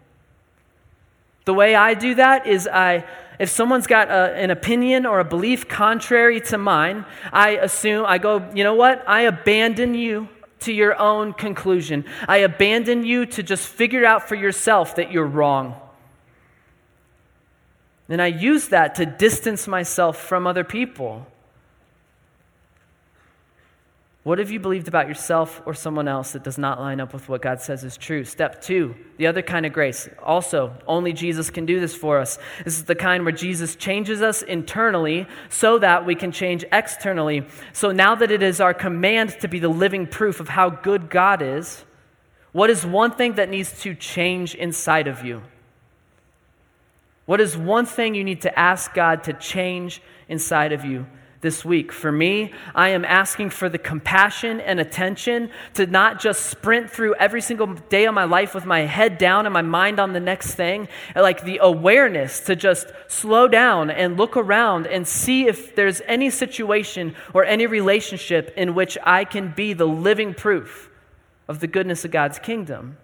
The way I do that is I if someone's got a, an opinion or a belief contrary to mine, I assume, I go, you know what? I abandon you to your own conclusion. I abandon you to just figure out for yourself that you're wrong. And I use that to distance myself from other people. What have you believed about yourself or someone else that does not line up with what God says is true? Step two, the other kind of grace. Also, only Jesus can do this for us. This is the kind where Jesus changes us internally so that we can change externally. So now that it is our command to be the living proof of how good God is, what is one thing that needs to change inside of you? What is one thing you need to ask God to change inside of you? this week. For me, I am asking for the compassion and attention to not just sprint through every single day of my life with my head down and my mind on the next thing, like the awareness to just slow down and look around and see if there's any situation or any relationship in which I can be the living proof of the goodness of God's kingdom.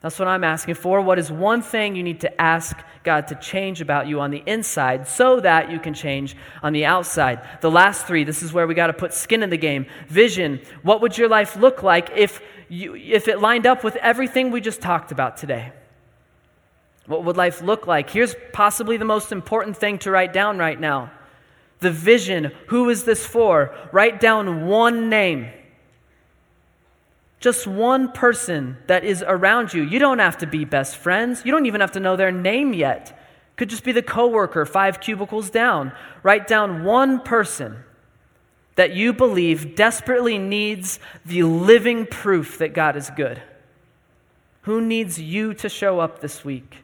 That's what I'm asking for. What is one thing you need to ask God to change about you on the inside so that you can change on the outside? The last three, this is where we got to put skin in the game. Vision. What would your life look like if, you, if it lined up with everything we just talked about today? What would life look like? Here's possibly the most important thing to write down right now the vision. Who is this for? Write down one name. Just one person that is around you. You don't have to be best friends. You don't even have to know their name yet. Could just be the coworker five cubicles down. Write down one person that you believe desperately needs the living proof that God is good. Who needs you to show up this week?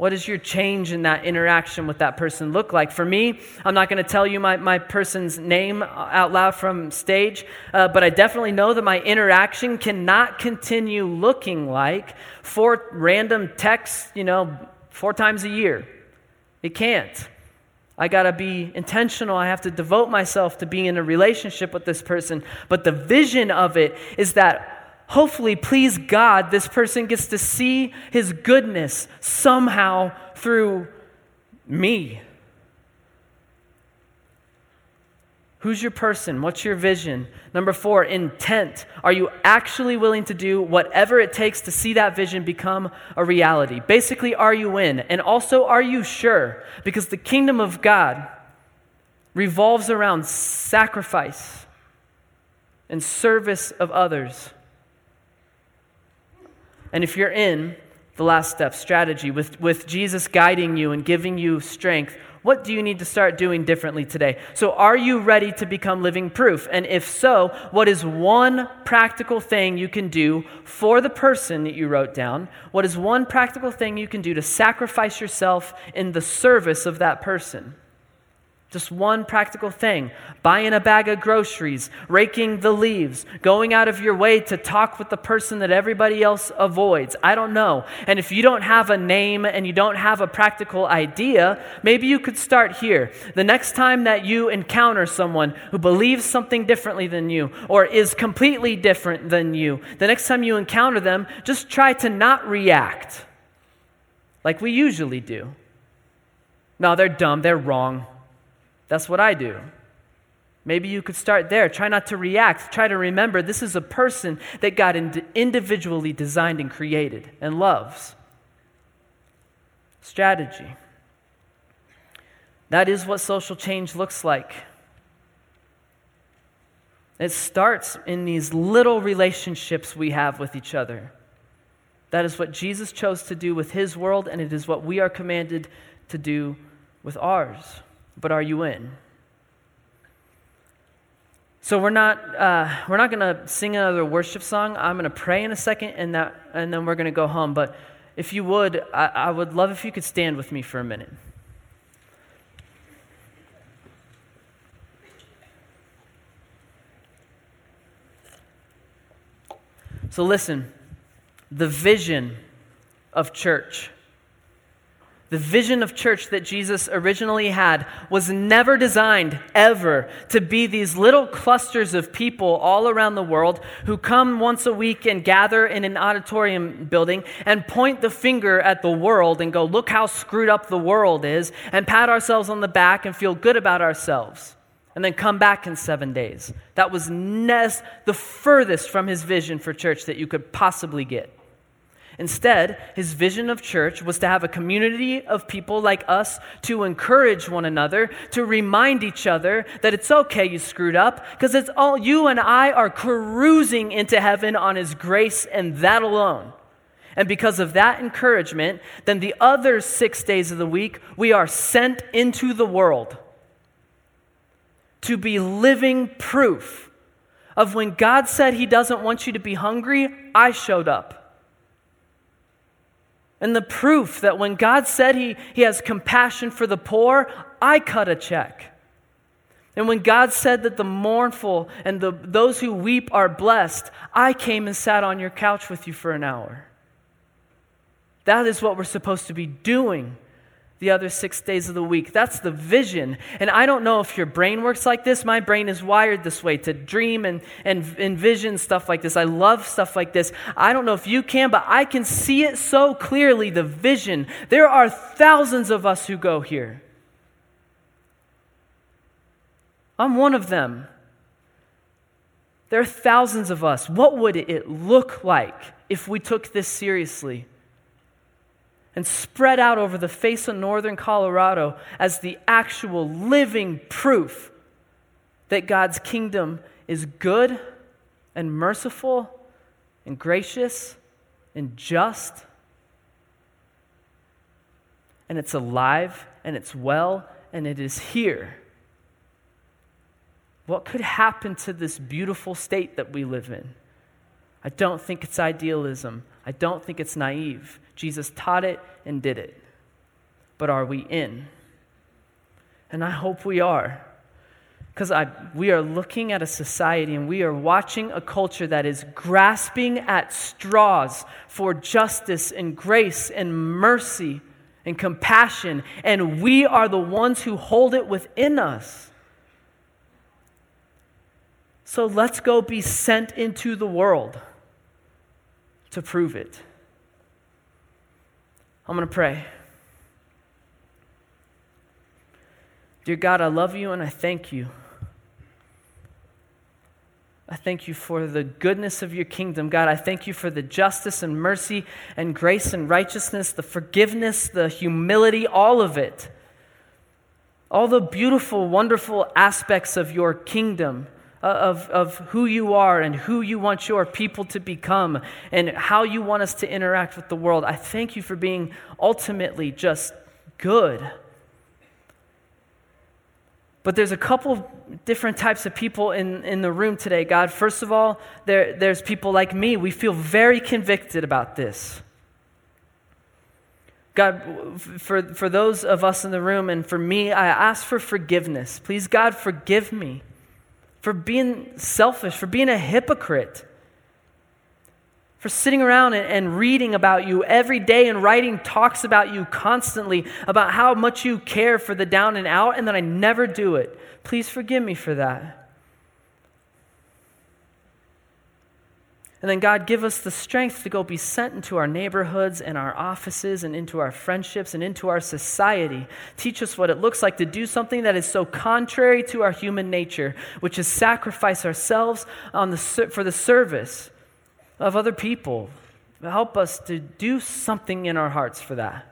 What does your change in that interaction with that person look like? For me, I'm not going to tell you my, my person's name out loud from stage, uh, but I definitely know that my interaction cannot continue looking like four random texts, you know, four times a year. It can't. I got to be intentional. I have to devote myself to being in a relationship with this person. But the vision of it is that hopefully, please God, this person gets to see his goodness somehow through me. Who's your person? What's your vision? Number four, intent. Are you actually willing to do whatever it takes to see that vision become a reality? Basically, are you in? And also, are you sure? Because the kingdom of God revolves around sacrifice and service of others. And if you're in the last step, strategy, with, with Jesus guiding you and giving you strength, what do you need to start doing differently today? So, are you ready to become living proof? And if so, what is one practical thing you can do for the person that you wrote down? What is one practical thing you can do to sacrifice yourself in the service of that person? Just one practical thing buying a bag of groceries, raking the leaves, going out of your way to talk with the person that everybody else avoids. I don't know. And if you don't have a name and you don't have a practical idea, maybe you could start here. The next time that you encounter someone who believes something differently than you or is completely different than you, the next time you encounter them, just try to not react like we usually do. No, they're dumb, they're wrong. That's what I do. Maybe you could start there. Try not to react. Try to remember this is a person that God individually designed and created and loves. Strategy. That is what social change looks like. It starts in these little relationships we have with each other. That is what Jesus chose to do with his world, and it is what we are commanded to do with ours but are you in? So we're not uh, we're not going to sing another worship song. I'm going to pray in a second, and that and then we're going to go home. But if you would, I, I would love if you could stand with me for a minute. So listen, the vision of church the vision of church that Jesus originally had was never designed ever to be these little clusters of people all around the world who come once a week and gather in an auditorium building and point the finger at the world and go, Look how screwed up the world is, and pat ourselves on the back and feel good about ourselves, and then come back in seven days. That was nes- the furthest from his vision for church that you could possibly get. Instead, his vision of church was to have a community of people like us to encourage one another, to remind each other that it's okay you screwed up, because it's all you and I are cruising into heaven on his grace and that alone. And because of that encouragement, then the other six days of the week, we are sent into the world to be living proof of when God said he doesn't want you to be hungry, I showed up. And the proof that when God said he, he has compassion for the poor, I cut a check. And when God said that the mournful and the, those who weep are blessed, I came and sat on your couch with you for an hour. That is what we're supposed to be doing the other six days of the week. That's the vision. And I don't know if your brain works like this. My brain is wired this way to dream and, and envision stuff like this. I love stuff like this. I don't know if you can, but I can see it so clearly the vision. There are thousands of us who go here. I'm one of them. There are thousands of us. What would it look like if we took this seriously? And spread out over the face of northern Colorado as the actual living proof that God's kingdom is good and merciful and gracious and just. And it's alive and it's well and it is here. What could happen to this beautiful state that we live in? I don't think it's idealism. I don't think it's naive. Jesus taught it and did it. But are we in? And I hope we are. Because we are looking at a society and we are watching a culture that is grasping at straws for justice and grace and mercy and compassion. And we are the ones who hold it within us. So let's go be sent into the world to prove it. I'm going to pray. Dear God, I love you and I thank you. I thank you for the goodness of your kingdom. God, I thank you for the justice and mercy and grace and righteousness, the forgiveness, the humility, all of it. All the beautiful, wonderful aspects of your kingdom. Uh, of, of who you are and who you want your people to become and how you want us to interact with the world. I thank you for being ultimately just good. But there's a couple different types of people in, in the room today, God. First of all, there, there's people like me. We feel very convicted about this. God, for, for those of us in the room and for me, I ask for forgiveness. Please, God, forgive me for being selfish, for being a hypocrite, for sitting around and, reading about you every day and writing talks about you constantly about how much you care for the down and out, and that I never do it. Please forgive me for that. And then, God, give us the strength to go be sent into our neighborhoods and our offices and into our friendships and into our society. Teach us what it looks like to do something that is so contrary to our human nature, which is sacrifice ourselves on the, for the service of other people. Help us to do something in our hearts for that.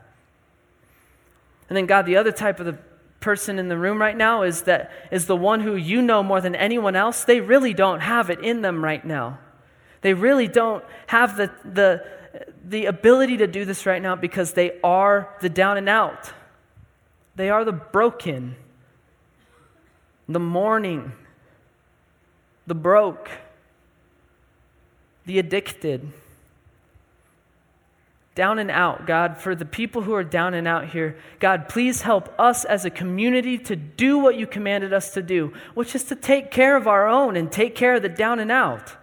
And then, God, the other type of the person in the room right now is that is the one who you know more than anyone else. They really don't have it in them right now. They really don't have the, the, the ability to do this right now because they are the down and out. They are the broken, the mourning, the broke, the addicted. Down and out, God, for the people who are down and out here, God, please help us as a community to do what you commanded us to do, which is to take care of our own and take care of the down and out.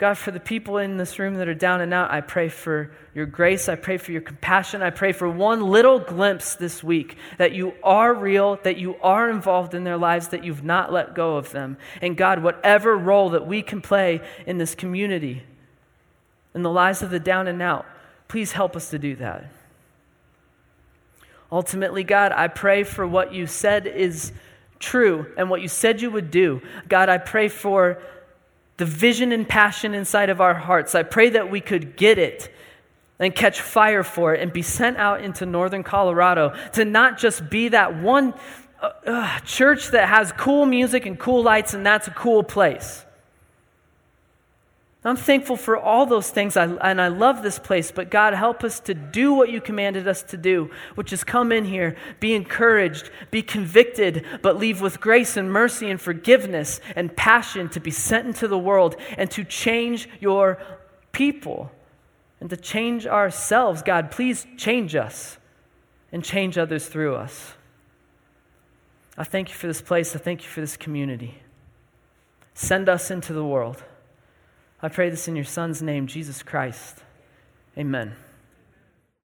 God, for the people in this room that are down and out, I pray for your grace. I pray for your compassion. I pray for one little glimpse this week that you are real, that you are involved in their lives, that you've not let go of them. And God, whatever role that we can play in this community, in the lives of the down and out, please help us to do that. Ultimately, God, I pray for what you said is true and what you said you would do. God, I pray for the vision and passion inside of our hearts. I pray that we could get it and catch fire for it and be sent out into northern Colorado to not just be that one uh, uh, church that has cool music and cool lights and that's a cool place. I'm thankful for all those things, and I love this place, but God, help us to do what you commanded us to do, which is come in here, be encouraged, be convicted, but leave with grace and mercy and forgiveness and passion to be sent into the world and to change your people and to change ourselves. God, please change us and change others through us. I thank you for this place. I thank you for this community. Send us into the world. I pray this in your Son's name, Jesus Christ. Amen.